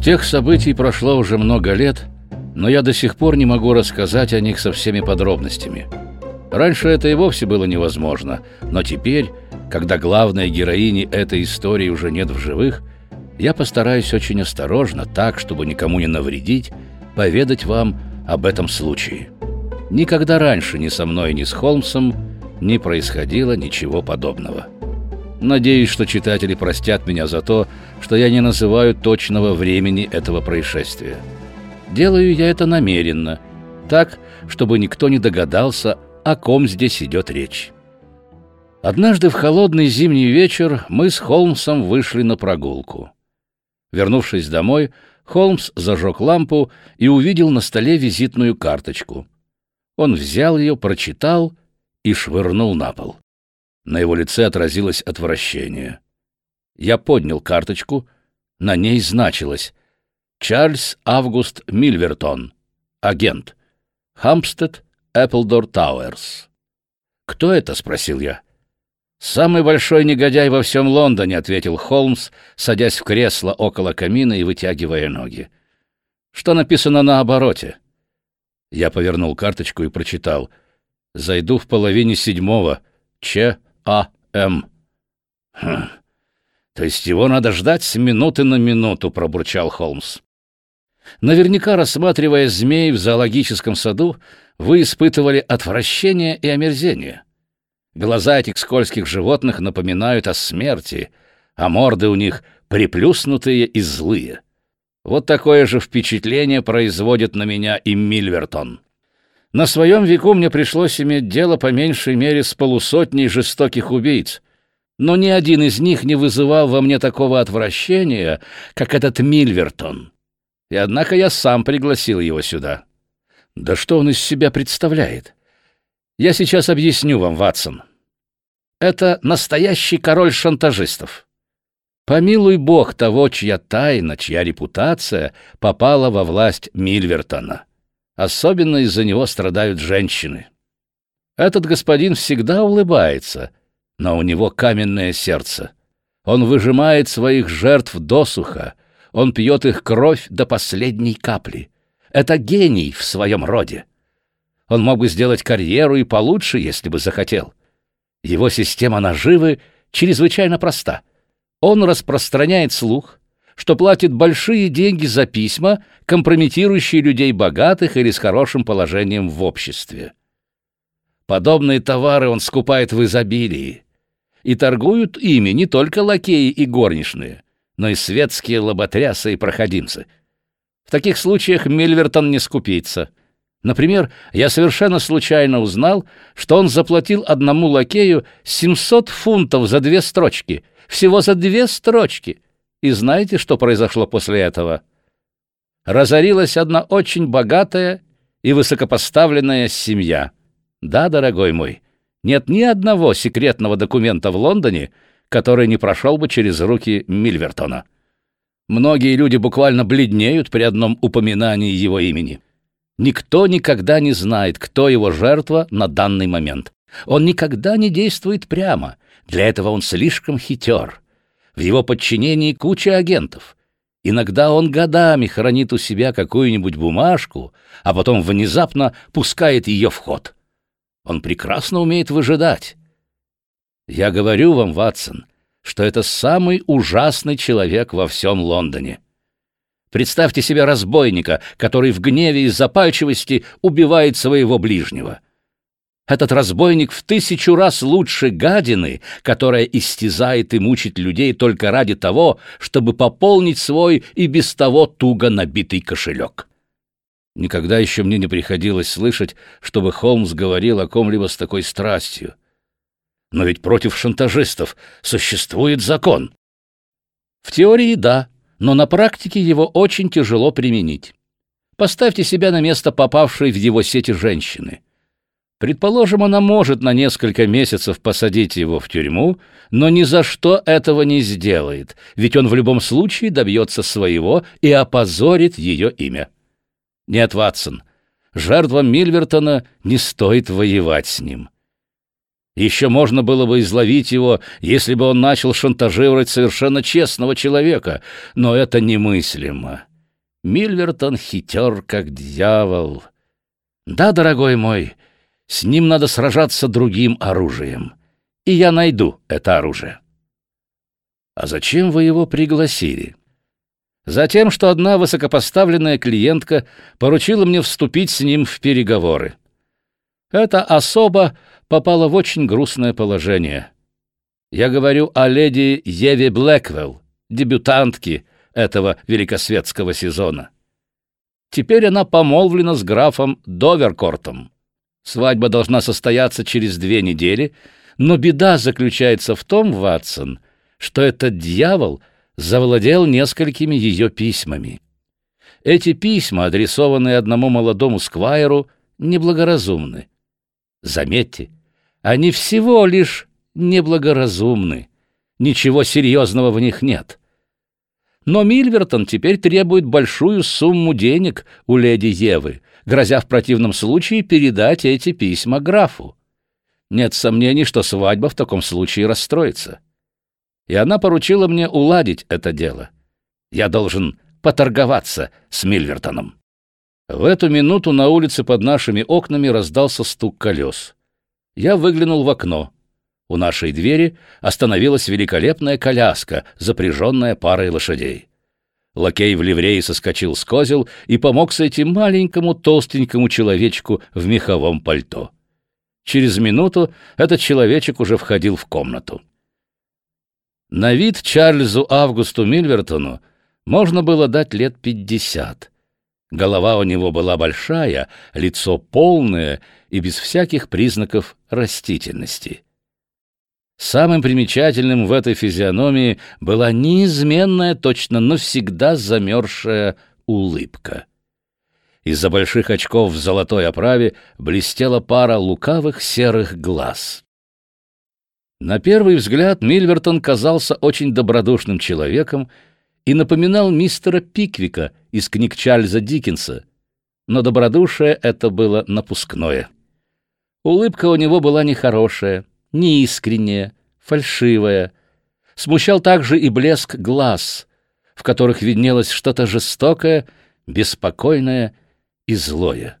С тех событий прошло уже много лет, но я до сих пор не могу рассказать о них со всеми подробностями. Раньше это и вовсе было невозможно, но теперь, когда главной героини этой истории уже нет в живых, я постараюсь очень осторожно, так, чтобы никому не навредить, поведать вам об этом случае. Никогда раньше ни со мной, ни с Холмсом не происходило ничего подобного. Надеюсь, что читатели простят меня за то, что я не называю точного времени этого происшествия. Делаю я это намеренно, так, чтобы никто не догадался, о ком здесь идет речь. Однажды в холодный зимний вечер мы с Холмсом вышли на прогулку. Вернувшись домой, Холмс зажег лампу и увидел на столе визитную карточку. Он взял ее, прочитал и швырнул на пол. На его лице отразилось отвращение. Я поднял карточку, на ней значилось «Чарльз Август Мильвертон, агент, Хампстед, Эпплдор Тауэрс». «Кто это?» — спросил я. «Самый большой негодяй во всем Лондоне», — ответил Холмс, садясь в кресло около камина и вытягивая ноги. «Что написано на обороте?» Я повернул карточку и прочитал. «Зайду в половине седьмого. Ч. А. М. Хм. То есть его надо ждать с минуты на минуту, пробурчал Холмс. Наверняка, рассматривая змей в зоологическом саду, вы испытывали отвращение и омерзение. Глаза этих скользких животных напоминают о смерти, а морды у них приплюснутые и злые. Вот такое же впечатление производит на меня и Мильвертон. На своем веку мне пришлось иметь дело по меньшей мере с полусотней жестоких убийц, но ни один из них не вызывал во мне такого отвращения, как этот Мильвертон. И однако я сам пригласил его сюда. Да что он из себя представляет? Я сейчас объясню вам, Ватсон. Это настоящий король шантажистов. Помилуй бог того, чья тайна, чья репутация попала во власть Мильвертона. Особенно из-за него страдают женщины. Этот господин всегда улыбается, но у него каменное сердце. Он выжимает своих жертв досуха, он пьет их кровь до последней капли. Это гений в своем роде. Он мог бы сделать карьеру и получше, если бы захотел. Его система наживы чрезвычайно проста. Он распространяет слух, что платит большие деньги за письма, компрометирующие людей богатых или с хорошим положением в обществе. Подобные товары он скупает в изобилии. И торгуют ими не только лакеи и горничные, но и светские лоботрясы и проходимцы. В таких случаях Мильвертон не скупится. Например, я совершенно случайно узнал, что он заплатил одному лакею 700 фунтов за две строчки. Всего за две строчки — и знаете, что произошло после этого? Разорилась одна очень богатая и высокопоставленная семья. Да, дорогой мой, нет ни одного секретного документа в Лондоне, который не прошел бы через руки Мильвертона. Многие люди буквально бледнеют при одном упоминании его имени. Никто никогда не знает, кто его жертва на данный момент. Он никогда не действует прямо. Для этого он слишком хитер. В его подчинении куча агентов. Иногда он годами хранит у себя какую-нибудь бумажку, а потом внезапно пускает ее в ход. Он прекрасно умеет выжидать. Я говорю вам, Ватсон, что это самый ужасный человек во всем Лондоне. Представьте себе разбойника, который в гневе и запальчивости убивает своего ближнего. Этот разбойник в тысячу раз лучше гадины, которая истязает и мучит людей только ради того, чтобы пополнить свой и без того туго набитый кошелек. Никогда еще мне не приходилось слышать, чтобы Холмс говорил о ком-либо с такой страстью. Но ведь против шантажистов существует закон. В теории да, но на практике его очень тяжело применить. Поставьте себя на место попавшей в его сети женщины — Предположим, она может на несколько месяцев посадить его в тюрьму, но ни за что этого не сделает, ведь он в любом случае добьется своего и опозорит ее имя. Нет, Ватсон, жертвам Мильвертона не стоит воевать с ним. Еще можно было бы изловить его, если бы он начал шантажировать совершенно честного человека, но это немыслимо. Мильвертон хитер, как дьявол. Да, дорогой мой, с ним надо сражаться другим оружием. И я найду это оружие. А зачем вы его пригласили? Затем, что одна высокопоставленная клиентка поручила мне вступить с ним в переговоры. Эта особа попала в очень грустное положение. Я говорю о леди Еве Блэквелл, дебютантке этого великосветского сезона. Теперь она помолвлена с графом Доверкортом. Свадьба должна состояться через две недели, но беда заключается в том, Ватсон, что этот дьявол завладел несколькими ее письмами. Эти письма, адресованные одному молодому сквайру, неблагоразумны. Заметьте, они всего лишь неблагоразумны. Ничего серьезного в них нет. Но Мильвертон теперь требует большую сумму денег у леди Евы, грозя в противном случае передать эти письма графу. Нет сомнений, что свадьба в таком случае расстроится. И она поручила мне уладить это дело. Я должен поторговаться с Мильвертоном. В эту минуту на улице под нашими окнами раздался стук колес. Я выглянул в окно. У нашей двери остановилась великолепная коляска, запряженная парой лошадей. Лакей в ливрее соскочил с козел и помог сойти маленькому толстенькому человечку в меховом пальто. Через минуту этот человечек уже входил в комнату. На вид Чарльзу Августу Мильвертону можно было дать лет пятьдесят. Голова у него была большая, лицо полное и без всяких признаков растительности. Самым примечательным в этой физиономии была неизменная, точно навсегда замерзшая улыбка. Из-за больших очков в золотой оправе блестела пара лукавых серых глаз. На первый взгляд Мильвертон казался очень добродушным человеком и напоминал мистера Пиквика из книг Чарльза Диккенса, но добродушие это было напускное. Улыбка у него была нехорошая, неискренняя, фальшивая. Смущал также и блеск глаз, в которых виднелось что-то жестокое, беспокойное и злое.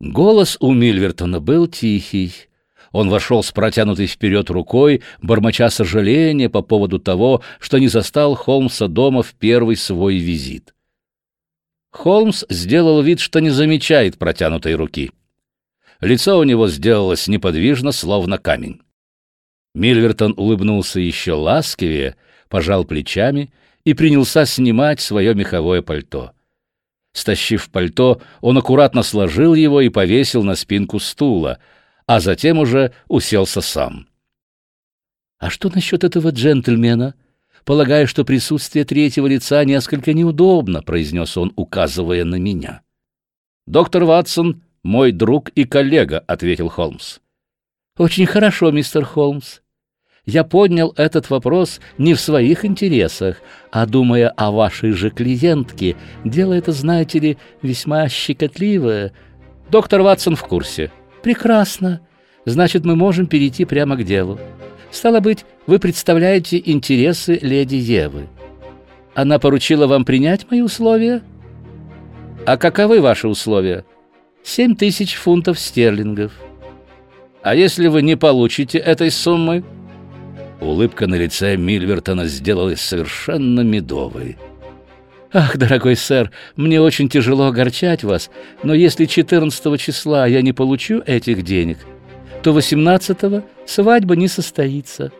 Голос у Мильвертона был тихий, он вошел с протянутой вперед рукой, бормоча сожаления по поводу того, что не застал Холмса дома в первый свой визит. Холмс сделал вид, что не замечает протянутой руки. Лицо у него сделалось неподвижно, словно камень. Мильвертон улыбнулся еще ласковее, пожал плечами и принялся снимать свое меховое пальто. Стащив пальто, он аккуратно сложил его и повесил на спинку стула — а затем уже уселся сам. «А что насчет этого джентльмена? Полагаю, что присутствие третьего лица несколько неудобно», — произнес он, указывая на меня. «Доктор Ватсон — мой друг и коллега», — ответил Холмс. «Очень хорошо, мистер Холмс. Я поднял этот вопрос не в своих интересах, а думая о вашей же клиентке. Дело это, знаете ли, весьма щекотливое. Доктор Ватсон в курсе». Прекрасно. Значит, мы можем перейти прямо к делу. Стало быть, вы представляете интересы леди Евы. Она поручила вам принять мои условия? А каковы ваши условия? Семь тысяч фунтов стерлингов. А если вы не получите этой суммы? Улыбка на лице Мильвертона сделалась совершенно медовой. «Ах, дорогой сэр, мне очень тяжело огорчать вас, но если 14 числа я не получу этих денег, то 18-го свадьба не состоится».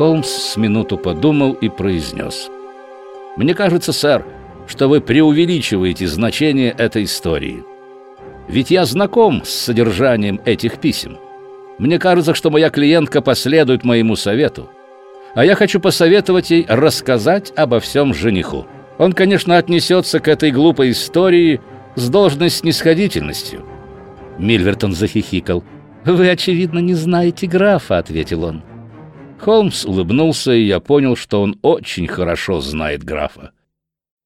Холмс с минуту подумал и произнес. «Мне кажется, сэр, что вы преувеличиваете значение этой истории. Ведь я знаком с содержанием этих писем». Мне кажется, что моя клиентка последует моему совету. А я хочу посоветовать ей рассказать обо всем жениху. Он, конечно, отнесется к этой глупой истории с должной снисходительностью. Мильвертон захихикал. «Вы, очевидно, не знаете графа», — ответил он. Холмс улыбнулся, и я понял, что он очень хорошо знает графа.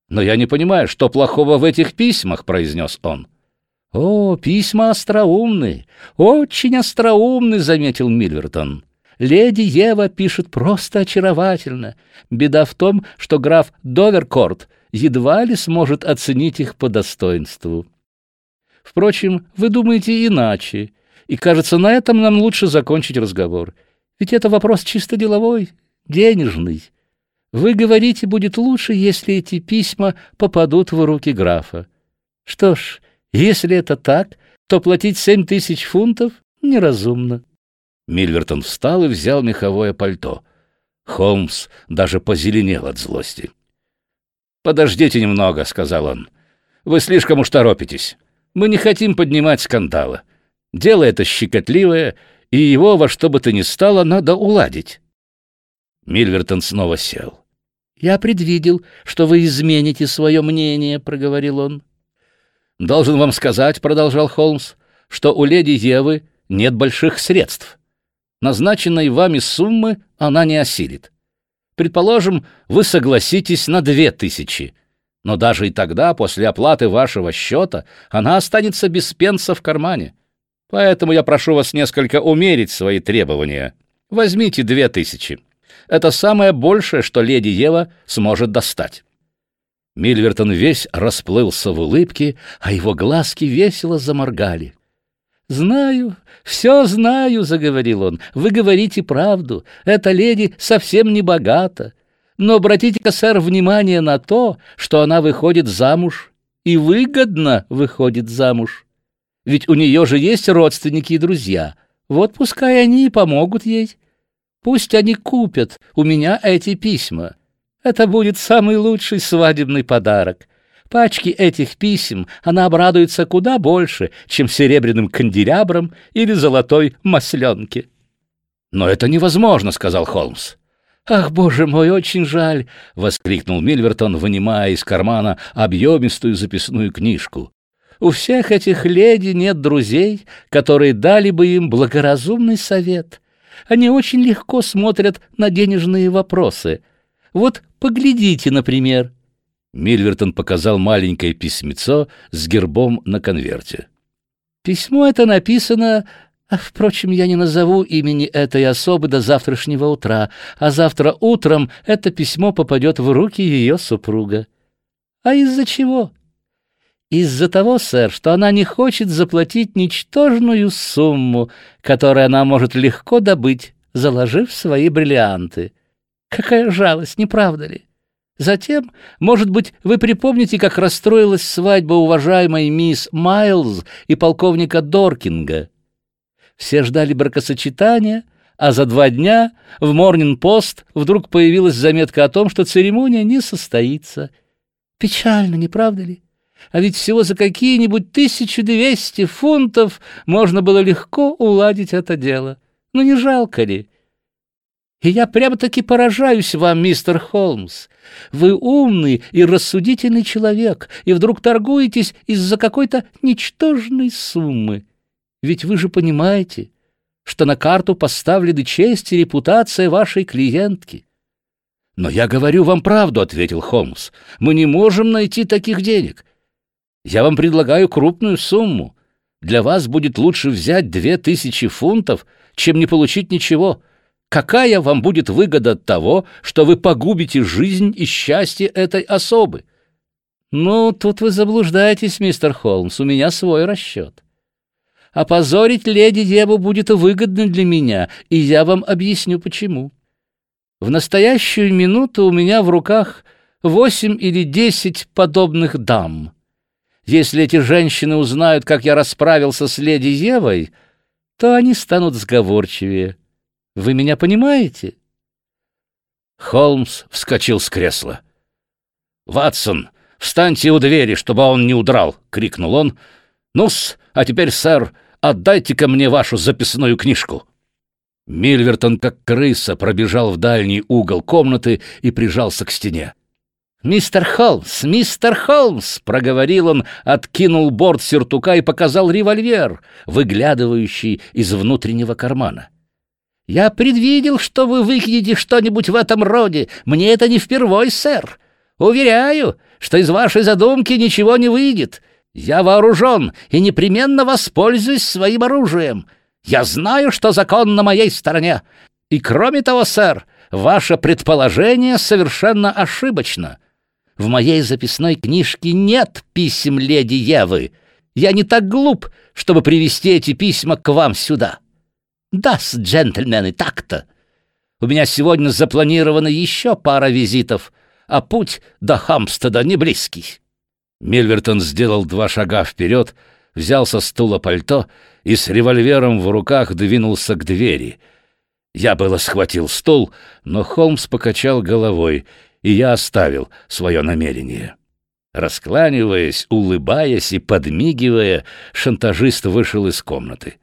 «Но я не понимаю, что плохого в этих письмах», — произнес он. «О, письма остроумны, очень остроумны», — заметил Мильвертон. «Леди Ева пишет просто очаровательно. Беда в том, что граф Доверкорт едва ли сможет оценить их по достоинству. Впрочем, вы думаете иначе, и, кажется, на этом нам лучше закончить разговор. Ведь это вопрос чисто деловой, денежный. Вы говорите, будет лучше, если эти письма попадут в руки графа. Что ж, если это так, то платить семь тысяч фунтов неразумно. Мильвертон встал и взял меховое пальто. Холмс даже позеленел от злости. «Подождите немного», — сказал он. «Вы слишком уж торопитесь. Мы не хотим поднимать скандала. Дело это щекотливое, и его во что бы то ни стало надо уладить». Мильвертон снова сел. «Я предвидел, что вы измените свое мнение», — проговорил он. «Должен вам сказать», — продолжал Холмс, — «что у леди Евы нет больших средств. Назначенной вами суммы она не осилит. Предположим, вы согласитесь на две тысячи, но даже и тогда, после оплаты вашего счета, она останется без пенса в кармане. Поэтому я прошу вас несколько умерить свои требования. Возьмите две тысячи. Это самое большее, что леди Ева сможет достать». Мильвертон весь расплылся в улыбке, а его глазки весело заморгали. «Знаю, все знаю», — заговорил он. «Вы говорите правду. Эта леди совсем не богата. Но обратите-ка, сэр, внимание на то, что она выходит замуж и выгодно выходит замуж. Ведь у нее же есть родственники и друзья. Вот пускай они и помогут ей. Пусть они купят у меня эти письма». Это будет самый лучший свадебный подарок. Пачки этих писем она обрадуется куда больше, чем серебряным канделябром или золотой масленке. «Но это невозможно», — сказал Холмс. «Ах, боже мой, очень жаль!» — воскликнул Мильвертон, вынимая из кармана объемистую записную книжку. «У всех этих леди нет друзей, которые дали бы им благоразумный совет. Они очень легко смотрят на денежные вопросы. Вот Поглядите, например». Мильвертон показал маленькое письмецо с гербом на конверте. «Письмо это написано... А, впрочем, я не назову имени этой особы до завтрашнего утра, а завтра утром это письмо попадет в руки ее супруга. А из-за чего?» Из-за того, сэр, что она не хочет заплатить ничтожную сумму, которую она может легко добыть, заложив свои бриллианты. Какая жалость, не правда ли? Затем, может быть, вы припомните, как расстроилась свадьба уважаемой мисс Майлз и полковника Доркинга. Все ждали бракосочетания, а за два дня в Морнинг-Пост вдруг появилась заметка о том, что церемония не состоится. Печально, не правда ли? А ведь всего за какие-нибудь 1200 фунтов можно было легко уладить это дело. Ну не жалко ли? И я прямо-таки поражаюсь вам, мистер Холмс. Вы умный и рассудительный человек, и вдруг торгуетесь из-за какой-то ничтожной суммы. Ведь вы же понимаете, что на карту поставлены честь и репутация вашей клиентки. «Но я говорю вам правду», — ответил Холмс. «Мы не можем найти таких денег. Я вам предлагаю крупную сумму. Для вас будет лучше взять две тысячи фунтов, чем не получить ничего». Какая вам будет выгода от того, что вы погубите жизнь и счастье этой особы? Ну, тут вы заблуждаетесь, мистер Холмс, у меня свой расчет. Опозорить леди Деву будет выгодно для меня, и я вам объясню почему. В настоящую минуту у меня в руках восемь или десять подобных дам. Если эти женщины узнают, как я расправился с леди Евой, то они станут сговорчивее. Вы меня понимаете?» Холмс вскочил с кресла. «Ватсон, встаньте у двери, чтобы он не удрал!» — крикнул он. «Ну-с, а теперь, сэр, отдайте-ка мне вашу записную книжку!» Мильвертон, как крыса, пробежал в дальний угол комнаты и прижался к стене. «Мистер Холмс, мистер Холмс!» — проговорил он, откинул борт сюртука и показал револьвер, выглядывающий из внутреннего кармана. Я предвидел, что вы выкинете что-нибудь в этом роде. Мне это не впервой, сэр. Уверяю, что из вашей задумки ничего не выйдет. Я вооружен и непременно воспользуюсь своим оружием. Я знаю, что закон на моей стороне. И кроме того, сэр, ваше предположение совершенно ошибочно. В моей записной книжке нет писем леди Евы. Я не так глуп, чтобы привести эти письма к вам сюда. Да, джентльмены, так-то. У меня сегодня запланировано еще пара визитов, а путь до Хамстеда не близкий. Мильвертон сделал два шага вперед, взял со стула пальто и с револьвером в руках двинулся к двери. Я было схватил стул, но Холмс покачал головой, и я оставил свое намерение. Раскланиваясь, улыбаясь и подмигивая, шантажист вышел из комнаты.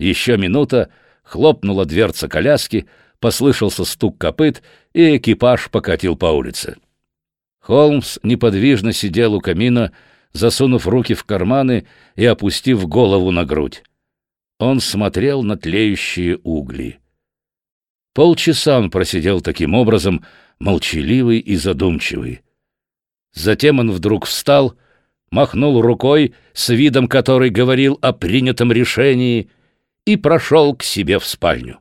Еще минута, хлопнула дверца коляски, послышался стук копыт, и экипаж покатил по улице. Холмс неподвижно сидел у камина, засунув руки в карманы и опустив голову на грудь. Он смотрел на тлеющие угли. Полчаса он просидел таким образом, молчаливый и задумчивый. Затем он вдруг встал, махнул рукой, с видом который говорил о принятом решении, и прошел к себе в спальню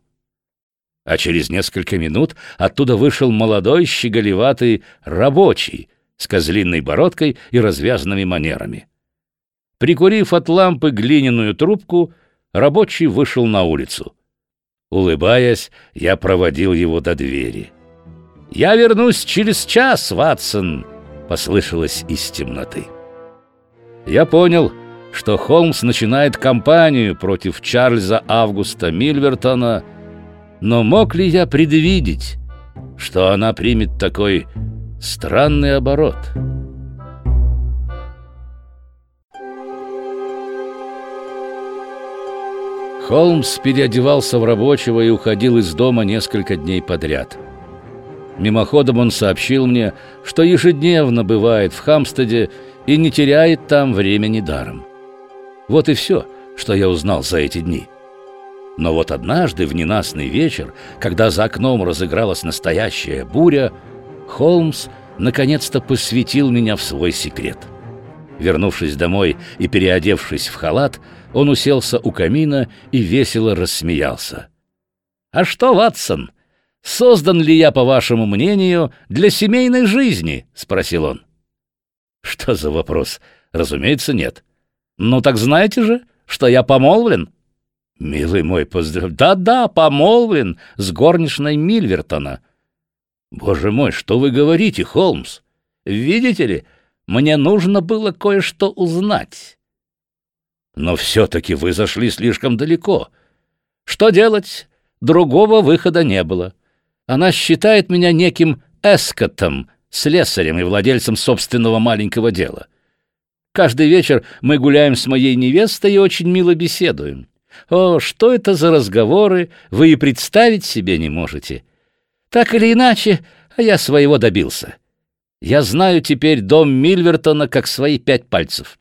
а через несколько минут оттуда вышел молодой, щеголеватый рабочий с козлиной бородкой и развязанными манерами. Прикурив от лампы глиняную трубку, рабочий вышел на улицу. Улыбаясь, я проводил его до двери. «Я вернусь через час, Ватсон!» — послышалось из темноты. Я понял, что Холмс начинает кампанию против Чарльза Августа Мильвертона — но мог ли я предвидеть, что она примет такой странный оборот? Холмс переодевался в рабочего и уходил из дома несколько дней подряд. Мимоходом он сообщил мне, что ежедневно бывает в Хамстеде и не теряет там времени даром. Вот и все, что я узнал за эти дни. Но вот однажды, в ненастный вечер, когда за окном разыгралась настоящая буря, Холмс наконец-то посвятил меня в свой секрет. Вернувшись домой и переодевшись в халат, он уселся у камина и весело рассмеялся. «А что, Ватсон, создан ли я, по вашему мнению, для семейной жизни?» — спросил он. «Что за вопрос? Разумеется, нет. Ну так знаете же, что я помолвлен?» «Милый мой, поздрав...» «Да-да, помолвлен с горничной Мильвертона». «Боже мой, что вы говорите, Холмс? Видите ли, мне нужно было кое-что узнать». «Но все-таки вы зашли слишком далеко. Что делать? Другого выхода не было. Она считает меня неким эскотом, слесарем и владельцем собственного маленького дела. Каждый вечер мы гуляем с моей невестой и очень мило беседуем». О, что это за разговоры, вы и представить себе не можете. Так или иначе, а я своего добился. Я знаю теперь дом Мильвертона как свои пять пальцев.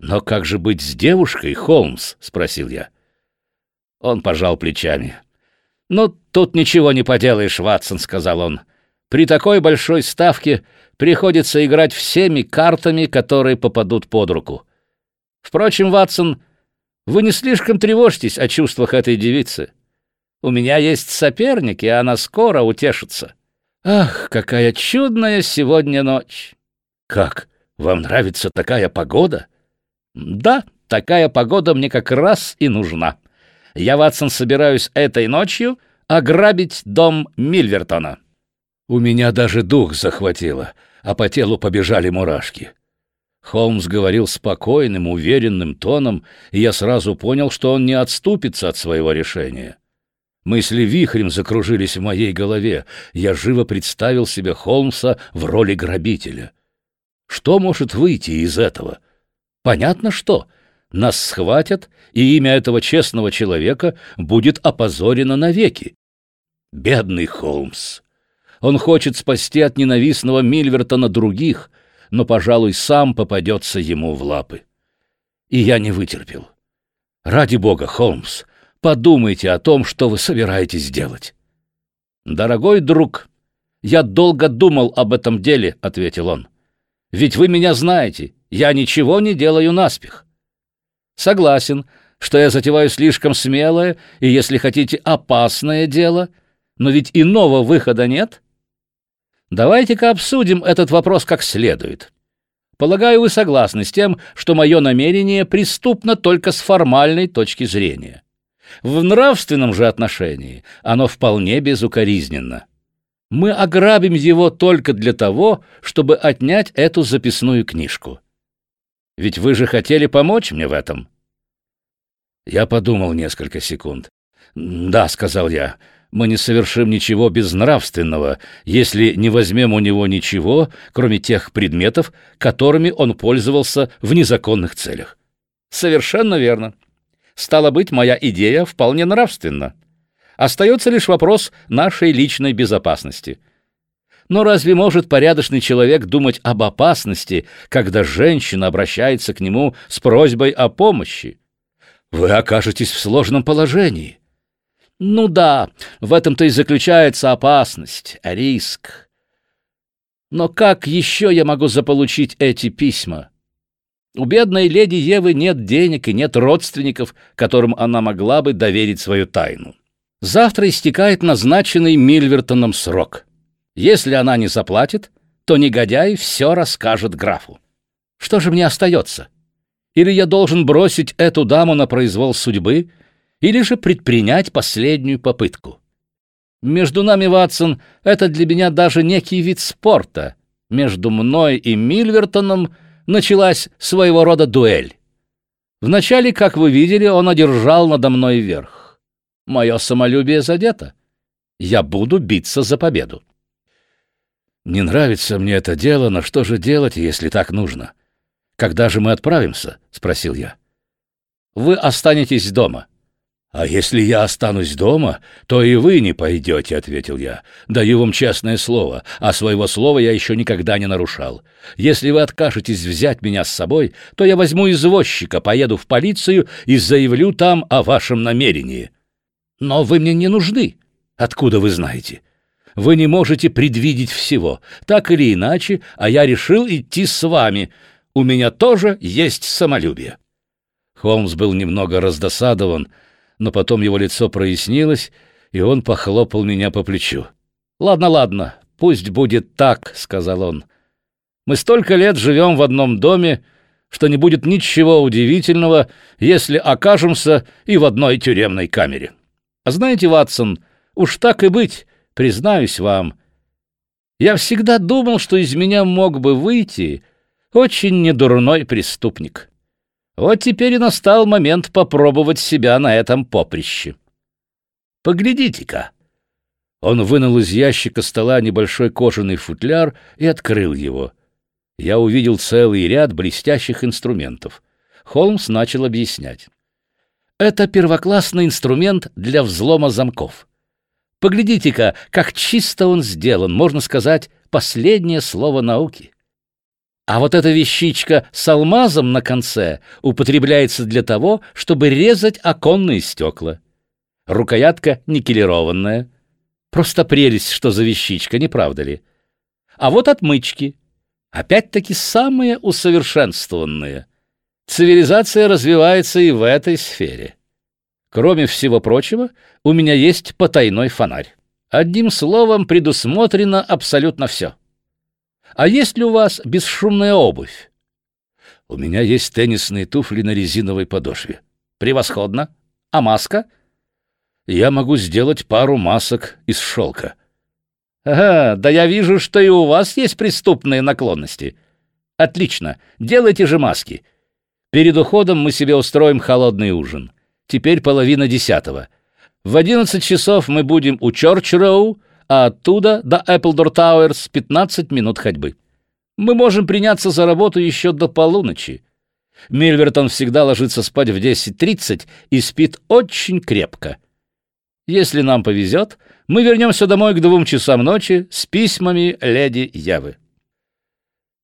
Но как же быть с девушкой, Холмс? спросил я. Он пожал плечами. Ну, тут ничего не поделаешь, Ватсон, сказал он. При такой большой ставке приходится играть всеми картами, которые попадут под руку. Впрочем, Ватсон, вы не слишком тревожьтесь о чувствах этой девицы. У меня есть соперник, и она скоро утешится. Ах, какая чудная сегодня ночь! Как? Вам нравится такая погода? Да, такая погода мне как раз и нужна. Я, Ватсон, собираюсь этой ночью ограбить дом Мильвертона. У меня даже дух захватило, а по телу побежали мурашки. Холмс говорил спокойным, уверенным тоном, и я сразу понял, что он не отступится от своего решения. Мысли вихрем закружились в моей голове. Я живо представил себе Холмса в роли грабителя. Что может выйти из этого? Понятно что. Нас схватят, и имя этого честного человека будет опозорено навеки. Бедный Холмс. Он хочет спасти от ненавистного Мильвертона других, но, пожалуй, сам попадется ему в лапы. И я не вытерпел. Ради бога, Холмс, подумайте о том, что вы собираетесь делать. Дорогой друг, я долго думал об этом деле, ответил он. Ведь вы меня знаете Я ничего не делаю наспех. Согласен, что я затеваю слишком смелое и, если хотите, опасное дело, но ведь иного выхода нет. Давайте-ка обсудим этот вопрос как следует. Полагаю, вы согласны с тем, что мое намерение преступно только с формальной точки зрения. В нравственном же отношении оно вполне безукоризненно. Мы ограбим его только для того, чтобы отнять эту записную книжку. Ведь вы же хотели помочь мне в этом. Я подумал несколько секунд. «Да», — сказал я, — мы не совершим ничего безнравственного, если не возьмем у него ничего, кроме тех предметов, которыми он пользовался в незаконных целях. Совершенно верно. Стало быть, моя идея вполне нравственна. Остается лишь вопрос нашей личной безопасности. Но разве может порядочный человек думать об опасности, когда женщина обращается к нему с просьбой о помощи? Вы окажетесь в сложном положении. Ну да, в этом-то и заключается опасность, риск. Но как еще я могу заполучить эти письма? У бедной леди Евы нет денег и нет родственников, которым она могла бы доверить свою тайну. Завтра истекает назначенный Мильвертоном срок. Если она не заплатит, то негодяй все расскажет графу. Что же мне остается? Или я должен бросить эту даму на произвол судьбы или же предпринять последнюю попытку. Между нами, Ватсон, это для меня даже некий вид спорта. Между мной и Мильвертоном началась своего рода дуэль. Вначале, как вы видели, он одержал надо мной верх. Мое самолюбие задето. Я буду биться за победу. Не нравится мне это дело, но что же делать, если так нужно? Когда же мы отправимся? — спросил я. Вы останетесь дома. «А если я останусь дома, то и вы не пойдете», — ответил я. «Даю вам честное слово, а своего слова я еще никогда не нарушал. Если вы откажетесь взять меня с собой, то я возьму извозчика, поеду в полицию и заявлю там о вашем намерении». «Но вы мне не нужны. Откуда вы знаете?» «Вы не можете предвидеть всего. Так или иначе, а я решил идти с вами. У меня тоже есть самолюбие». Холмс был немного раздосадован, — но потом его лицо прояснилось, и он похлопал меня по плечу. «Ладно, ладно, пусть будет так», — сказал он. «Мы столько лет живем в одном доме, что не будет ничего удивительного, если окажемся и в одной тюремной камере. А знаете, Ватсон, уж так и быть, признаюсь вам, я всегда думал, что из меня мог бы выйти очень недурной преступник». Вот теперь и настал момент попробовать себя на этом поприще. Поглядите-ка. Он вынул из ящика стола небольшой кожаный футляр и открыл его. Я увидел целый ряд блестящих инструментов. Холмс начал объяснять. Это первоклассный инструмент для взлома замков. Поглядите-ка, как чисто он сделан, можно сказать, последнее слово науки. А вот эта вещичка с алмазом на конце употребляется для того, чтобы резать оконные стекла. Рукоятка никелированная. Просто прелесть, что за вещичка, не правда ли? А вот отмычки. Опять-таки самые усовершенствованные. Цивилизация развивается и в этой сфере. Кроме всего прочего, у меня есть потайной фонарь. Одним словом, предусмотрено абсолютно все. А есть ли у вас бесшумная обувь? У меня есть теннисные туфли на резиновой подошве. Превосходно. А маска? Я могу сделать пару масок из шелка. Ага, да я вижу, что и у вас есть преступные наклонности. Отлично. Делайте же маски. Перед уходом мы себе устроим холодный ужин. Теперь половина десятого. В одиннадцать часов мы будем у Чорч-Роу, а оттуда до Эпплдор Тауэрс 15 минут ходьбы. Мы можем приняться за работу еще до полуночи. Мильвертон всегда ложится спать в 10.30 и спит очень крепко. Если нам повезет, мы вернемся домой к двум часам ночи с письмами леди Явы.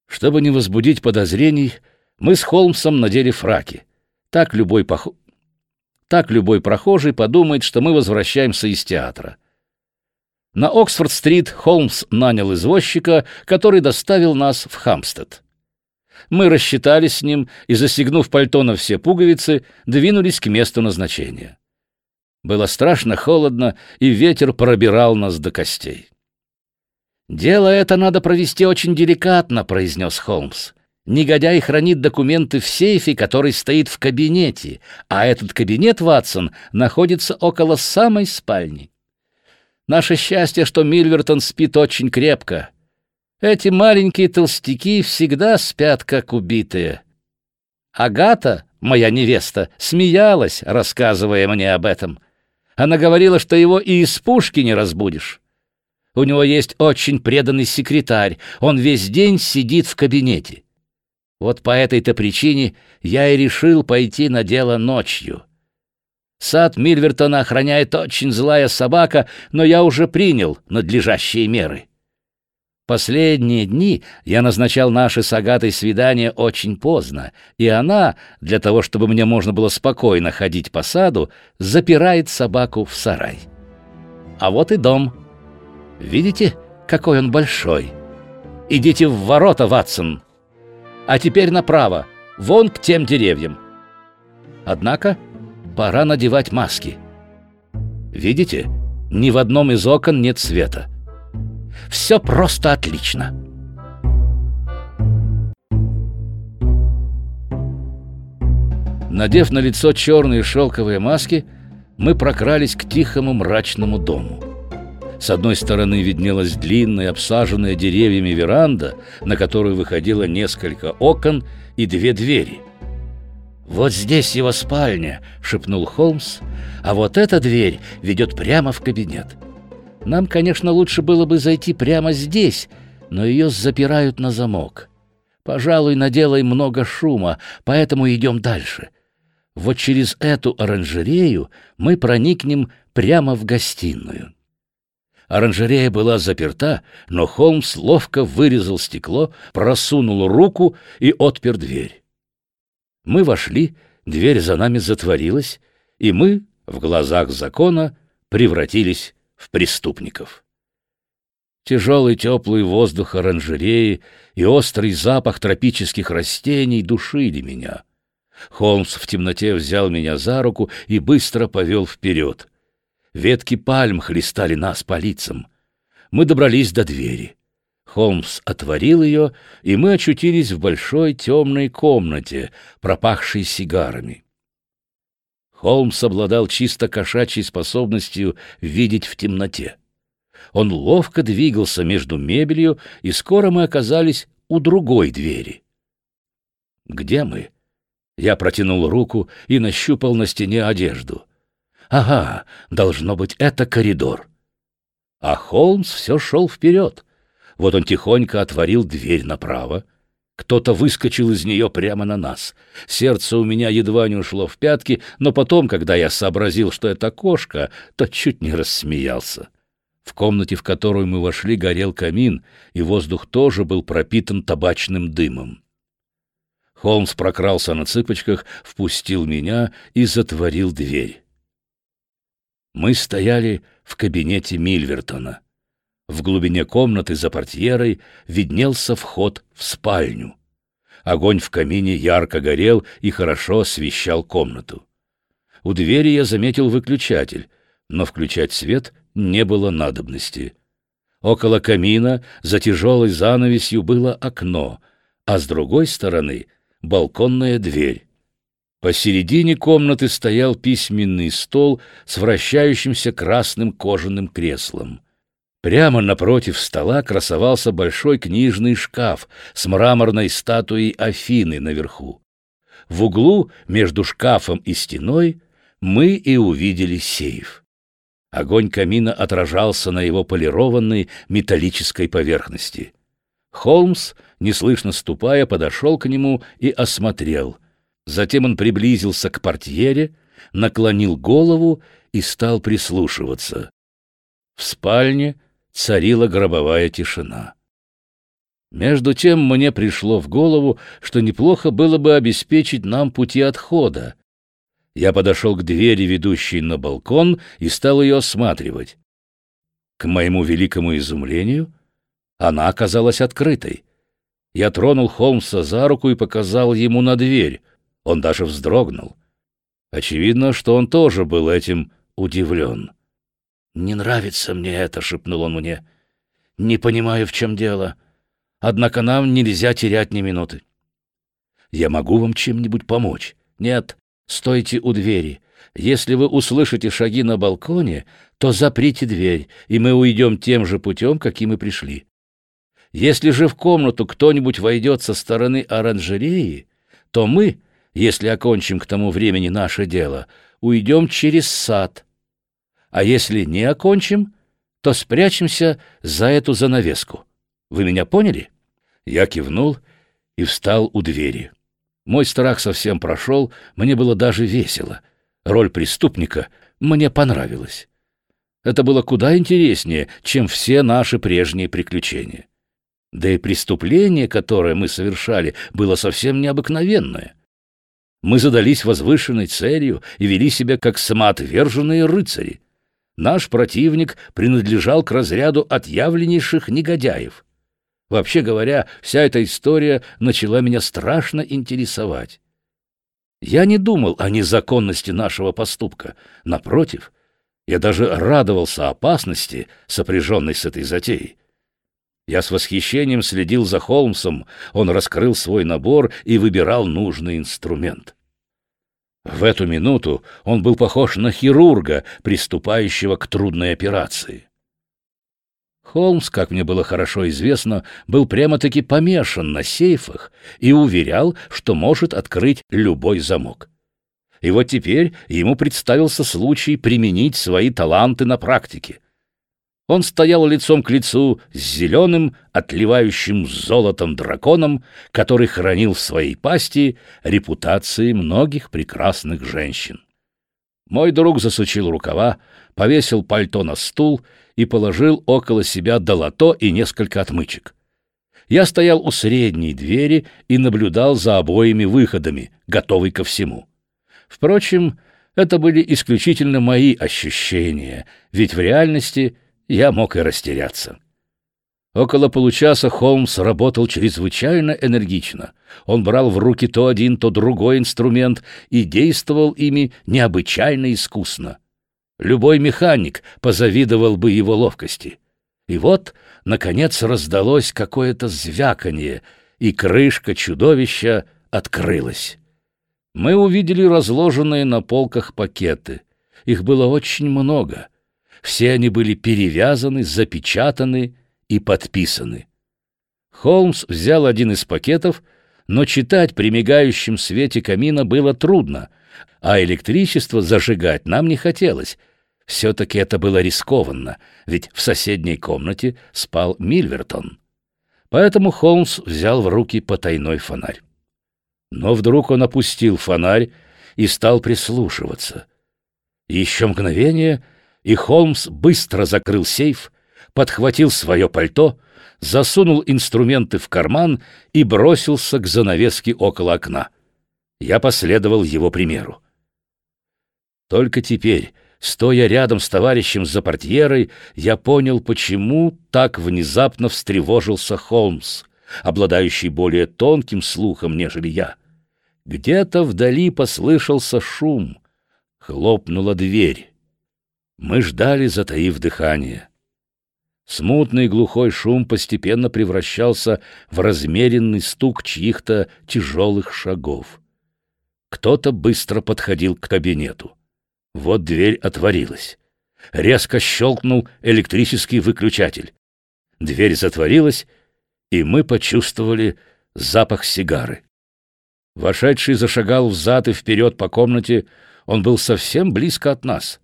Чтобы не возбудить подозрений, мы с Холмсом надели фраки. Так любой, пох... так любой прохожий подумает, что мы возвращаемся из театра. На Оксфорд-стрит Холмс нанял извозчика, который доставил нас в Хамстед. Мы рассчитались с ним и, застегнув пальто на все пуговицы, двинулись к месту назначения. Было страшно холодно, и ветер пробирал нас до костей. «Дело это надо провести очень деликатно», — произнес Холмс. «Негодяй хранит документы в сейфе, который стоит в кабинете, а этот кабинет, Ватсон, находится около самой спальни. Наше счастье, что Мильвертон спит очень крепко. Эти маленькие толстяки всегда спят, как убитые. Агата, моя невеста, смеялась, рассказывая мне об этом. Она говорила, что его и из пушки не разбудишь. У него есть очень преданный секретарь, он весь день сидит в кабинете. Вот по этой-то причине я и решил пойти на дело ночью. Сад Мильвертона охраняет очень злая собака, но я уже принял надлежащие меры. Последние дни я назначал наши с Агатой свидания очень поздно, и она, для того чтобы мне можно было спокойно ходить по саду, запирает собаку в сарай. А вот и дом. Видите, какой он большой? Идите в ворота, Ватсон. А теперь направо, вон к тем деревьям. Однако пора надевать маски. Видите, ни в одном из окон нет света. Все просто отлично. Надев на лицо черные шелковые маски, мы прокрались к тихому мрачному дому. С одной стороны виднелась длинная, обсаженная деревьями веранда, на которую выходило несколько окон и две двери. «Вот здесь его спальня», — шепнул Холмс, «а вот эта дверь ведет прямо в кабинет. Нам, конечно, лучше было бы зайти прямо здесь, но ее запирают на замок. Пожалуй, наделай много шума, поэтому идем дальше. Вот через эту оранжерею мы проникнем прямо в гостиную». Оранжерея была заперта, но Холмс ловко вырезал стекло, просунул руку и отпер дверь. Мы вошли, дверь за нами затворилась, и мы, в глазах закона, превратились в преступников. Тяжелый теплый воздух оранжереи и острый запах тропических растений душили меня. Холмс в темноте взял меня за руку и быстро повел вперед. Ветки пальм хлестали нас по лицам. Мы добрались до двери. Холмс отворил ее, и мы очутились в большой темной комнате, пропахшей сигарами. Холмс обладал чисто кошачьей способностью видеть в темноте. Он ловко двигался между мебелью, и скоро мы оказались у другой двери. «Где мы?» Я протянул руку и нащупал на стене одежду. «Ага, должно быть, это коридор». А Холмс все шел вперед — вот он тихонько отворил дверь направо. Кто-то выскочил из нее прямо на нас. Сердце у меня едва не ушло в пятки, но потом, когда я сообразил, что это кошка, то чуть не рассмеялся. В комнате, в которую мы вошли, горел камин, и воздух тоже был пропитан табачным дымом. Холмс прокрался на цыпочках, впустил меня и затворил дверь. Мы стояли в кабинете Мильвертона. В глубине комнаты за портьерой виднелся вход в спальню. Огонь в камине ярко горел и хорошо освещал комнату. У двери я заметил выключатель, но включать свет не было надобности. Около камина за тяжелой занавесью было окно, а с другой стороны — балконная дверь. Посередине комнаты стоял письменный стол с вращающимся красным кожаным креслом. Прямо напротив стола красовался большой книжный шкаф с мраморной статуей Афины наверху. В углу между шкафом и стеной мы и увидели сейф. Огонь камина отражался на его полированной металлической поверхности. Холмс, неслышно ступая, подошел к нему и осмотрел. Затем он приблизился к портьере, наклонил голову и стал прислушиваться. В спальне царила гробовая тишина. Между тем мне пришло в голову, что неплохо было бы обеспечить нам пути отхода. Я подошел к двери, ведущей на балкон, и стал ее осматривать. К моему великому изумлению, она оказалась открытой. Я тронул Холмса за руку и показал ему на дверь. Он даже вздрогнул. Очевидно, что он тоже был этим удивлен. «Не нравится мне это», — шепнул он мне. «Не понимаю, в чем дело. Однако нам нельзя терять ни минуты». «Я могу вам чем-нибудь помочь?» «Нет, стойте у двери. Если вы услышите шаги на балконе, то заприте дверь, и мы уйдем тем же путем, каким и пришли. Если же в комнату кто-нибудь войдет со стороны оранжереи, то мы, если окончим к тому времени наше дело, уйдем через сад. А если не окончим, то спрячемся за эту занавеску. Вы меня поняли? Я кивнул и встал у двери. Мой страх совсем прошел, мне было даже весело. Роль преступника мне понравилась. Это было куда интереснее, чем все наши прежние приключения. Да и преступление, которое мы совершали, было совсем необыкновенное. Мы задались возвышенной целью и вели себя как самоотверженные рыцари. Наш противник принадлежал к разряду отъявленнейших негодяев. Вообще говоря, вся эта история начала меня страшно интересовать. Я не думал о незаконности нашего поступка. Напротив, я даже радовался опасности, сопряженной с этой затеей. Я с восхищением следил за Холмсом, он раскрыл свой набор и выбирал нужный инструмент. В эту минуту он был похож на хирурга, приступающего к трудной операции. Холмс, как мне было хорошо известно, был прямо-таки помешан на сейфах и уверял, что может открыть любой замок. И вот теперь ему представился случай применить свои таланты на практике. Он стоял лицом к лицу с зеленым, отливающим золотом драконом, который хранил в своей пасти репутации многих прекрасных женщин. Мой друг засучил рукава, повесил пальто на стул и положил около себя долото и несколько отмычек. Я стоял у средней двери и наблюдал за обоими выходами, готовый ко всему. Впрочем, это были исключительно мои ощущения, ведь в реальности я мог и растеряться. Около получаса Холмс работал чрезвычайно энергично. Он брал в руки то один, то другой инструмент и действовал ими необычайно искусно. Любой механик позавидовал бы его ловкости. И вот, наконец, раздалось какое-то звяканье, и крышка чудовища открылась. Мы увидели разложенные на полках пакеты. Их было очень много — все они были перевязаны, запечатаны и подписаны. Холмс взял один из пакетов, но читать при мигающем свете камина было трудно, а электричество зажигать нам не хотелось. Все-таки это было рискованно, ведь в соседней комнате спал Мильвертон. Поэтому Холмс взял в руки потайной фонарь. Но вдруг он опустил фонарь и стал прислушиваться. Еще мгновение — и Холмс быстро закрыл сейф, подхватил свое пальто, засунул инструменты в карман и бросился к занавеске около окна. Я последовал его примеру. Только теперь, стоя рядом с товарищем за портьерой, я понял, почему так внезапно встревожился Холмс, обладающий более тонким слухом, нежели я. Где-то вдали послышался шум. Хлопнула дверь. Мы ждали, затаив дыхание. Смутный глухой шум постепенно превращался в размеренный стук чьих-то тяжелых шагов. Кто-то быстро подходил к кабинету. Вот дверь отворилась. Резко щелкнул электрический выключатель. Дверь затворилась, и мы почувствовали запах сигары. Вошедший зашагал взад и вперед по комнате, он был совсем близко от нас —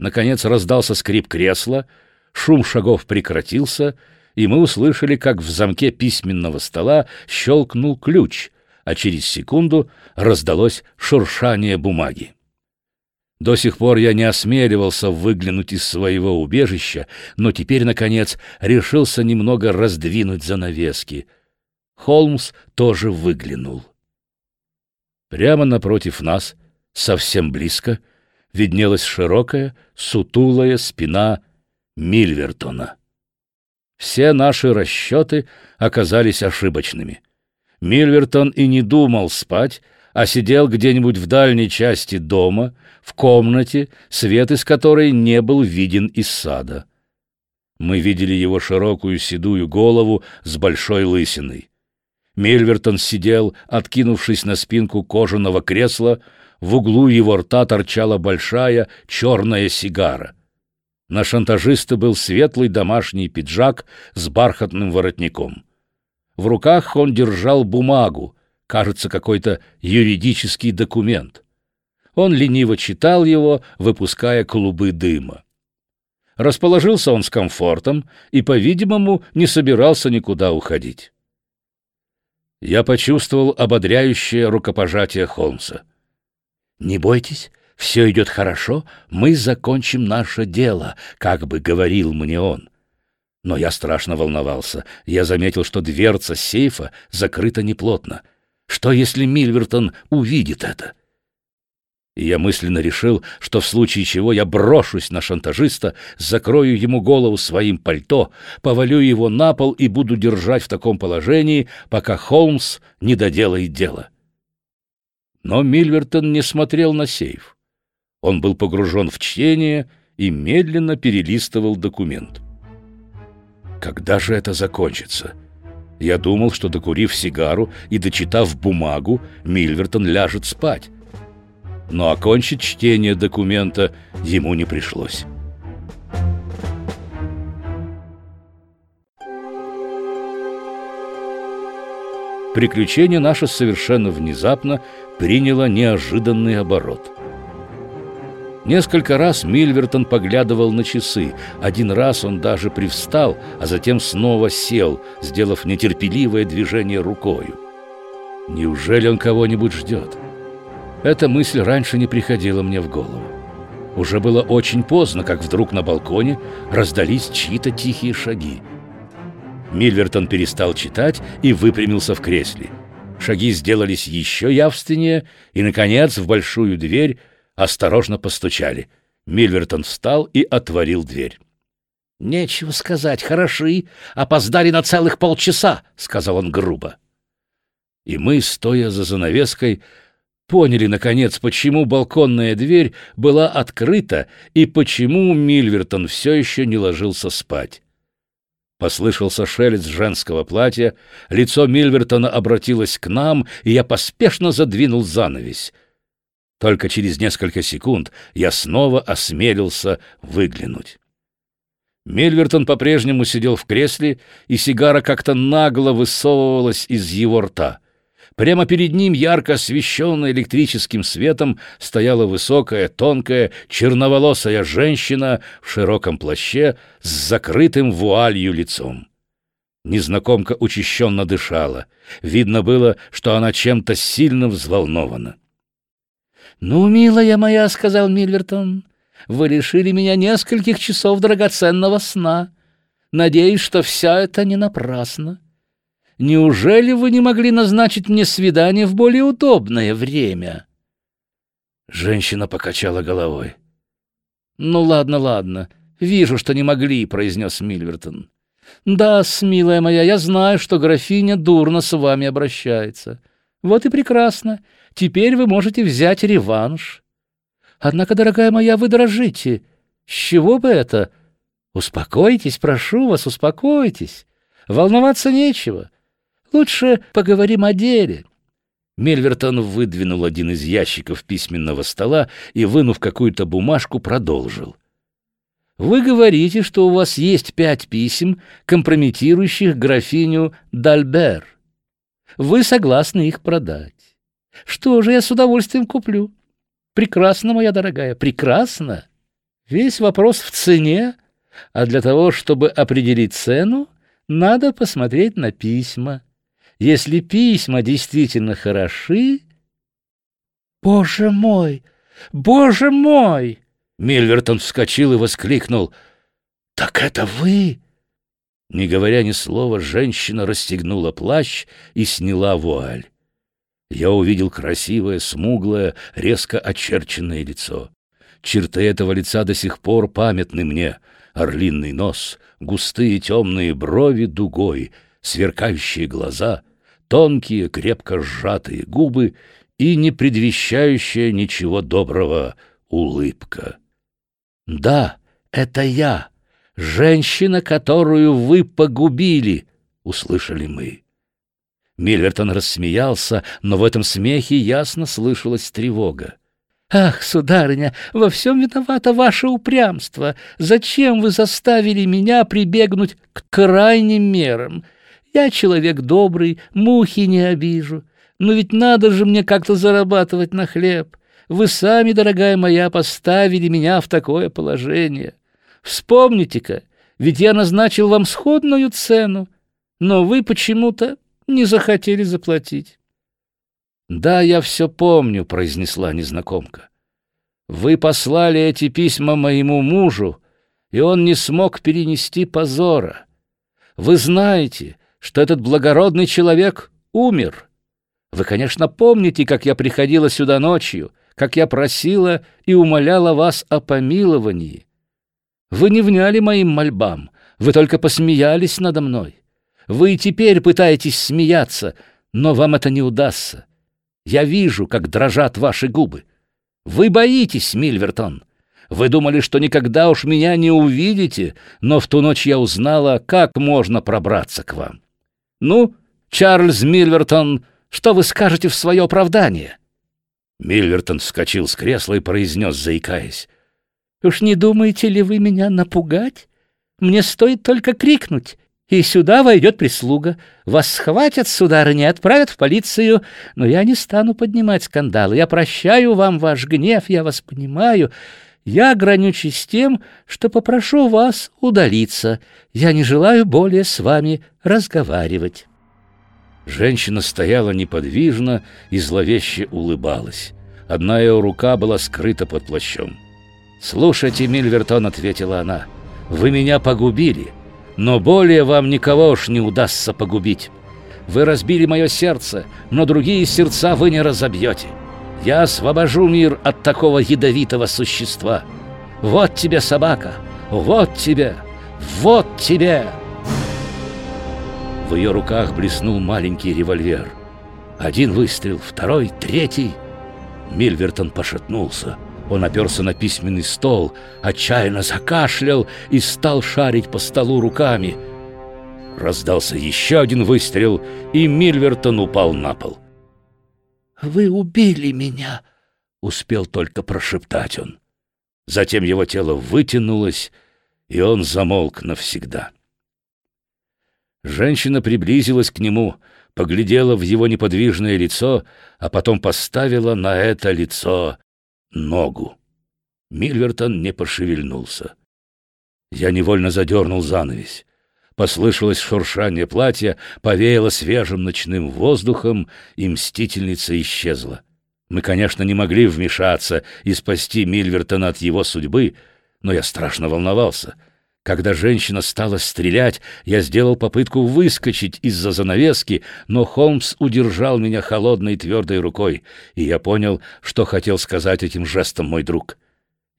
Наконец раздался скрип кресла, шум шагов прекратился, и мы услышали, как в замке письменного стола щелкнул ключ, а через секунду раздалось шуршание бумаги. До сих пор я не осмеливался выглянуть из своего убежища, но теперь, наконец, решился немного раздвинуть занавески. Холмс тоже выглянул. Прямо напротив нас, совсем близко, виднелась широкая, сутулая спина Мильвертона. Все наши расчеты оказались ошибочными. Мильвертон и не думал спать, а сидел где-нибудь в дальней части дома, в комнате, свет из которой не был виден из сада. Мы видели его широкую седую голову с большой лысиной. Мильвертон сидел, откинувшись на спинку кожаного кресла, в углу его рта торчала большая черная сигара. На шантажиста был светлый домашний пиджак с бархатным воротником. В руках он держал бумагу, кажется, какой-то юридический документ. Он лениво читал его, выпуская клубы дыма. Расположился он с комфортом и, по-видимому, не собирался никуда уходить. Я почувствовал ободряющее рукопожатие Холмса. «Не бойтесь, все идет хорошо, мы закончим наше дело», как бы говорил мне он. Но я страшно волновался. Я заметил, что дверца сейфа закрыта неплотно. Что, если Мильвертон увидит это? И я мысленно решил, что в случае чего я брошусь на шантажиста, закрою ему голову своим пальто, повалю его на пол и буду держать в таком положении, пока Холмс не доделает дело. Но Мильвертон не смотрел на сейф. Он был погружен в чтение и медленно перелистывал документ. Когда же это закончится? Я думал, что, докурив сигару и дочитав бумагу, Мильвертон ляжет спать. Но окончить чтение документа ему не пришлось. Приключение наше совершенно внезапно приняло неожиданный оборот. Несколько раз Мильвертон поглядывал на часы. Один раз он даже привстал, а затем снова сел, сделав нетерпеливое движение рукою. Неужели он кого-нибудь ждет? Эта мысль раньше не приходила мне в голову. Уже было очень поздно, как вдруг на балконе раздались чьи-то тихие шаги. Мильвертон перестал читать и выпрямился в кресле. Шаги сделались еще явственнее, и, наконец, в большую дверь осторожно постучали. Мильвертон встал и отворил дверь. «Нечего сказать, хороши, опоздали на целых полчаса», — сказал он грубо. И мы, стоя за занавеской, поняли, наконец, почему балконная дверь была открыта и почему Мильвертон все еще не ложился спать. Послышался шелест женского платья, лицо Мильвертона обратилось к нам, и я поспешно задвинул занавесь. Только через несколько секунд я снова осмелился выглянуть. Мильвертон по-прежнему сидел в кресле, и сигара как-то нагло высовывалась из его рта — Прямо перед ним, ярко освещенная электрическим светом, стояла высокая, тонкая, черноволосая женщина в широком плаще с закрытым вуалью лицом. Незнакомка учащенно дышала. Видно было, что она чем-то сильно взволнована. «Ну, милая моя», — сказал Мильвертон, — «вы лишили меня нескольких часов драгоценного сна. Надеюсь, что вся это не напрасно. Неужели вы не могли назначить мне свидание в более удобное время?» Женщина покачала головой. «Ну ладно, ладно. Вижу, что не могли», — произнес Мильвертон. «Да, милая моя, я знаю, что графиня дурно с вами обращается. Вот и прекрасно. Теперь вы можете взять реванш. Однако, дорогая моя, вы дрожите. С чего бы это? Успокойтесь, прошу вас, успокойтесь. Волноваться нечего. Лучше поговорим о деле». Мельвертон выдвинул один из ящиков письменного стола и, вынув какую-то бумажку, продолжил. «Вы говорите, что у вас есть пять писем, компрометирующих графиню Дальбер. Вы согласны их продать. Что же, я с удовольствием куплю. Прекрасно, моя дорогая, прекрасно. Весь вопрос в цене, а для того, чтобы определить цену, надо посмотреть на письма». Если письма действительно хороши... «Боже мой! Боже мой!» Мильвертон вскочил и воскликнул. «Так это вы?» Не говоря ни слова, женщина расстегнула плащ и сняла вуаль. Я увидел красивое, смуглое, резко очерченное лицо. Черты этого лица до сих пор памятны мне. Орлиный нос, густые темные брови дугой, сверкающие глаза, тонкие, крепко сжатые губы и не предвещающая ничего доброго улыбка. «Да, это я, женщина, которую вы погубили», — услышали мы. Мильвертон рассмеялся, но в этом смехе ясно слышалась тревога. «Ах, сударыня, во всем виновато ваше упрямство. Зачем вы заставили меня прибегнуть к крайним мерам? Я человек добрый, мухи не обижу. Но ведь надо же мне как-то зарабатывать на хлеб. Вы сами, дорогая моя, поставили меня в такое положение. Вспомните-ка, ведь я назначил вам сходную цену, но вы почему-то не захотели заплатить. «Да, я все помню», — произнесла незнакомка. «Вы послали эти письма моему мужу, и он не смог перенести позора. Вы знаете, что этот благородный человек умер. Вы, конечно, помните, как я приходила сюда ночью, как я просила и умоляла вас о помиловании. Вы не вняли моим мольбам, вы только посмеялись надо мной. Вы и теперь пытаетесь смеяться, но вам это не удастся. Я вижу, как дрожат ваши губы. Вы боитесь, Мильвертон. Вы думали, что никогда уж меня не увидите, но в ту ночь я узнала, как можно пробраться к вам. Ну, Чарльз Мильвертон, что вы скажете в свое оправдание?» Мильвертон вскочил с кресла и произнес, заикаясь. «Уж не думаете ли вы меня напугать? Мне стоит только крикнуть, и сюда войдет прислуга. Вас схватят, сударыня, отправят в полицию, но я не стану поднимать скандалы. Я прощаю вам ваш гнев, я вас понимаю. Я ограничусь тем, что попрошу вас удалиться. Я не желаю более с вами разговаривать». Женщина стояла неподвижно и зловеще улыбалась. Одна ее рука была скрыта под плащом. «Слушайте, Мильвертон», — ответила она, — «вы меня погубили, но более вам никого уж не удастся погубить. Вы разбили мое сердце, но другие сердца вы не разобьете. Я освобожу мир от такого ядовитого существа. Вот тебе собака, вот тебе, вот тебе!» В ее руках блеснул маленький револьвер. Один выстрел, второй, третий. Мильвертон пошатнулся. Он оперся на письменный стол, отчаянно закашлял и стал шарить по столу руками. Раздался еще один выстрел, и Мильвертон упал на пол. «Вы убили меня!» — успел только прошептать он. Затем его тело вытянулось, и он замолк навсегда. Женщина приблизилась к нему, поглядела в его неподвижное лицо, а потом поставила на это лицо ногу. Мильвертон не пошевельнулся. Я невольно задернул занавесь. Послышалось шуршание платья, повеяло свежим ночным воздухом, и мстительница исчезла. Мы, конечно, не могли вмешаться и спасти Мильвертона от его судьбы, но я страшно волновался — когда женщина стала стрелять, я сделал попытку выскочить из-за занавески, но Холмс удержал меня холодной твердой рукой, и я понял, что хотел сказать этим жестом мой друг.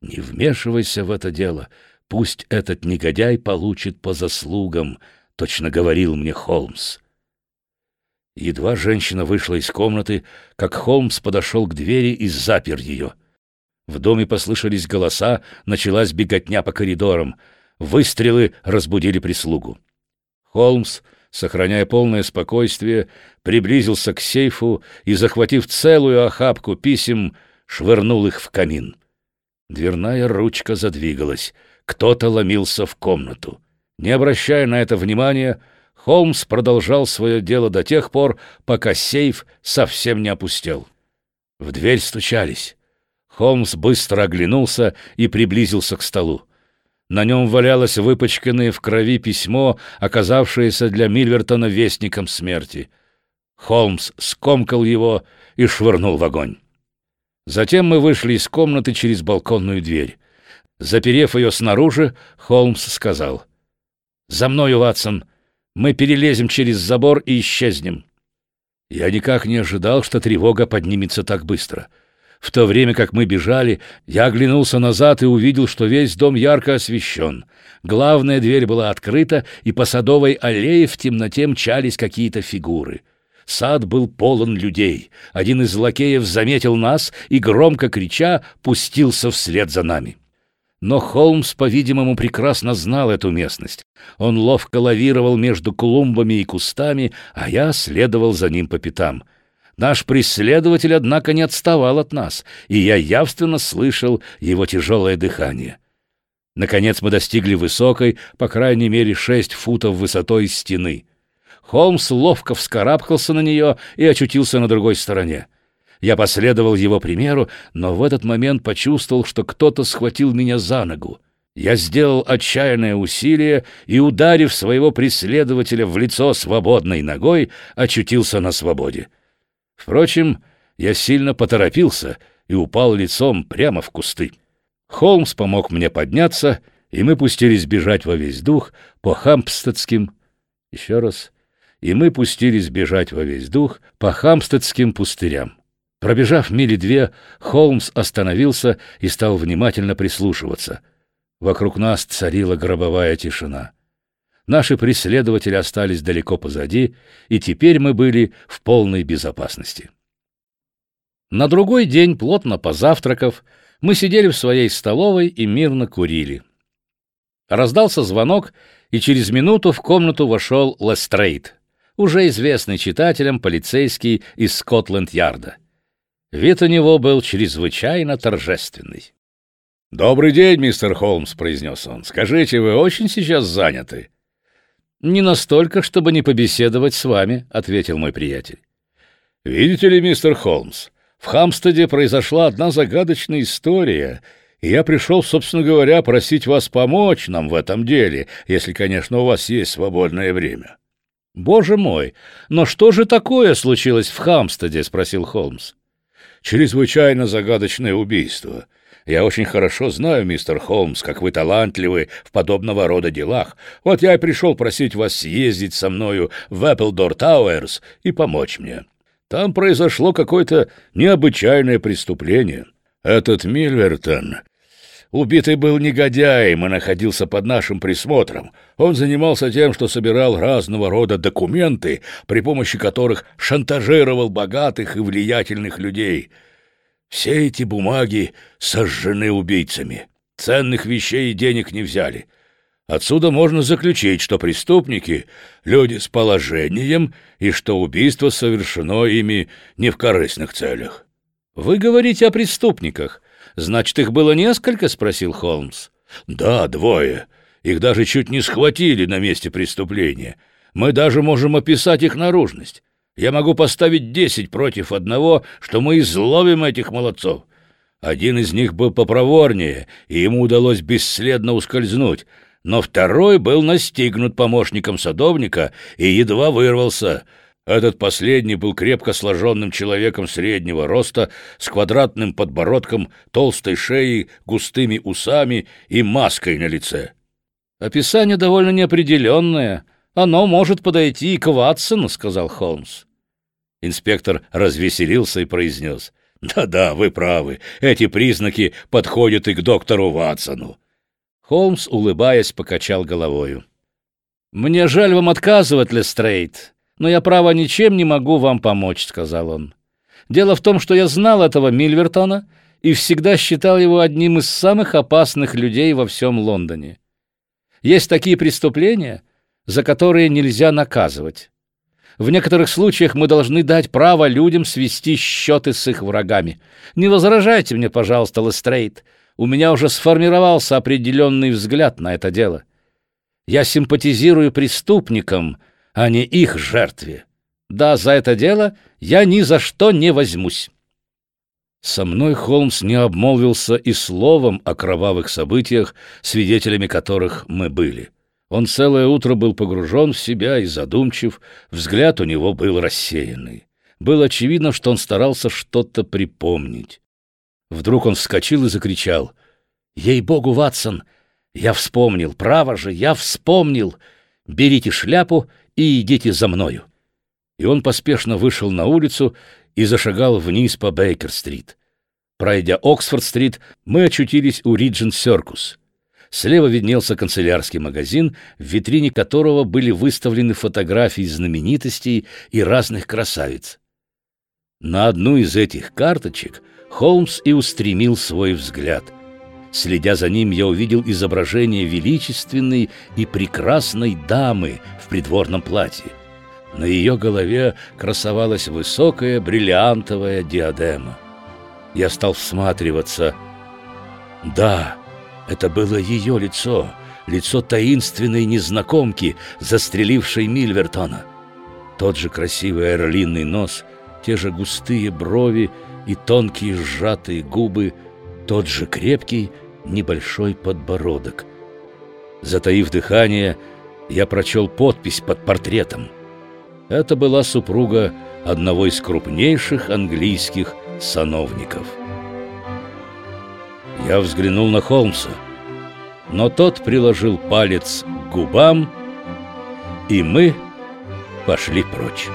«Не вмешивайся в это дело, пусть этот негодяй получит по заслугам», — точно говорил мне Холмс. Едва женщина вышла из комнаты, как Холмс подошел к двери и запер ее. В доме послышались голоса, началась беготня по коридорам — Выстрелы разбудили прислугу. Холмс, сохраняя полное спокойствие, приблизился к сейфу и, захватив целую охапку писем, швырнул их в камин. Дверная ручка задвигалась. Кто-то ломился в комнату. Не обращая на это внимания, Холмс продолжал свое дело до тех пор, пока сейф совсем не опустел. В дверь стучались. Холмс быстро оглянулся и приблизился к столу. На нем валялось выпачканное в крови письмо, оказавшееся для Мильвертона вестником смерти. Холмс скомкал его и швырнул в огонь. Затем мы вышли из комнаты через балконную дверь. Заперев ее снаружи, Холмс сказал. «За мною, Ватсон! Мы перелезем через забор и исчезнем». Я никак не ожидал, что тревога поднимется так быстро. В то время как мы бежали, я оглянулся назад и увидел, что весь дом ярко освещен. Главная дверь была открыта, и по садовой аллее в темноте мчались какие-то фигуры. Сад был полон людей. Один из лакеев заметил нас и, громко крича, пустился вслед за нами. Но Холмс, по-видимому, прекрасно знал эту местность. Он ловко лавировал между клумбами и кустами, а я следовал за ним по пятам. Наш преследователь, однако, не отставал от нас, и я явственно слышал его тяжелое дыхание. Наконец мы достигли высокой, по крайней мере, шесть футов высотой стены. Холмс ловко вскарабкался на нее и очутился на другой стороне. Я последовал его примеру, но в этот момент почувствовал, что кто-то схватил меня за ногу. Я сделал отчаянное усилие и, ударив своего преследователя в лицо свободной ногой, очутился на свободе. Впрочем, я сильно поторопился и упал лицом прямо в кусты. Холмс помог мне подняться, и мы пустились бежать во весь дух по Хампстедским... Еще раз. И мы пустились бежать во весь дух по Хампстедским пустырям. Пробежав мили две, Холмс остановился и стал внимательно прислушиваться. Вокруг нас царила гробовая тишина. Наши преследователи остались далеко позади, и теперь мы были в полной безопасности. На другой день, плотно позавтракав, мы сидели в своей столовой и мирно курили. Раздался звонок, и через минуту в комнату вошел Лестрейд, уже известный читателям полицейский из Скотланд-Ярда. Вид у него был чрезвычайно торжественный. «Добрый день, мистер Холмс», — произнес он. «Скажите, вы очень сейчас заняты?» «Не настолько, чтобы не побеседовать с вами», — ответил мой приятель. «Видите ли, мистер Холмс, в Хамстеде произошла одна загадочная история, и я пришел, собственно говоря, просить вас помочь нам в этом деле, если, конечно, у вас есть свободное время». «Боже мой! Но что же такое случилось в Хамстеде?» — спросил Холмс. «Чрезвычайно загадочное убийство». Я очень хорошо знаю, мистер Холмс, как вы талантливы в подобного рода делах. Вот я и пришел просить вас съездить со мною в Эпплдор Тауэрс и помочь мне. Там произошло какое-то необычайное преступление. Этот Мильвертон... Убитый был негодяем и находился под нашим присмотром. Он занимался тем, что собирал разного рода документы, при помощи которых шантажировал богатых и влиятельных людей — все эти бумаги сожжены убийцами. Ценных вещей и денег не взяли. Отсюда можно заключить, что преступники — люди с положением и что убийство совершено ими не в корыстных целях. — Вы говорите о преступниках. Значит, их было несколько? — спросил Холмс. — Да, двое. Их даже чуть не схватили на месте преступления. Мы даже можем описать их наружность. Я могу поставить десять против одного, что мы изловим этих молодцов. Один из них был попроворнее, и ему удалось бесследно ускользнуть, но второй был настигнут помощником садовника и едва вырвался. Этот последний был крепко сложенным человеком среднего роста, с квадратным подбородком, толстой шеей, густыми усами и маской на лице. Описание довольно неопределенное, «Оно может подойти и к Ватсону», — сказал Холмс. Инспектор развеселился и произнес. «Да-да, вы правы. Эти признаки подходят и к доктору Ватсону». Холмс, улыбаясь, покачал головою. «Мне жаль вам отказывать, Лестрейд, но я, право, ничем не могу вам помочь», — сказал он. «Дело в том, что я знал этого Мильвертона и всегда считал его одним из самых опасных людей во всем Лондоне. Есть такие преступления, за которые нельзя наказывать. В некоторых случаях мы должны дать право людям свести счеты с их врагами. Не возражайте мне, пожалуйста, Лестрейд. У меня уже сформировался определенный взгляд на это дело. Я симпатизирую преступникам, а не их жертве. Да, за это дело я ни за что не возьмусь. Со мной Холмс не обмолвился и словом о кровавых событиях, свидетелями которых мы были. Он целое утро был погружен в себя и задумчив, взгляд у него был рассеянный. Было очевидно, что он старался что-то припомнить. Вдруг он вскочил и закричал. «Ей-богу, Ватсон! Я вспомнил! Право же, я вспомнил! Берите шляпу и идите за мною!» И он поспешно вышел на улицу и зашагал вниз по Бейкер-стрит. Пройдя Оксфорд-стрит, мы очутились у Риджент Серкус. Слева виднелся канцелярский магазин, в витрине которого были выставлены фотографии знаменитостей и разных красавиц. На одну из этих карточек Холмс и устремил свой взгляд. Следя за ним, я увидел изображение величественной и прекрасной дамы в придворном платье. На ее голове красовалась высокая бриллиантовая диадема. Я стал всматриваться. Да, это было ее лицо, лицо таинственной незнакомки, застрелившей Мильвертона. Тот же красивый орлиный нос, те же густые брови и тонкие сжатые губы, тот же крепкий небольшой подбородок. Затаив дыхание, я прочел подпись под портретом. Это была супруга одного из крупнейших английских сановников. Я взглянул на Холмса, но тот приложил палец к губам, и мы пошли прочь.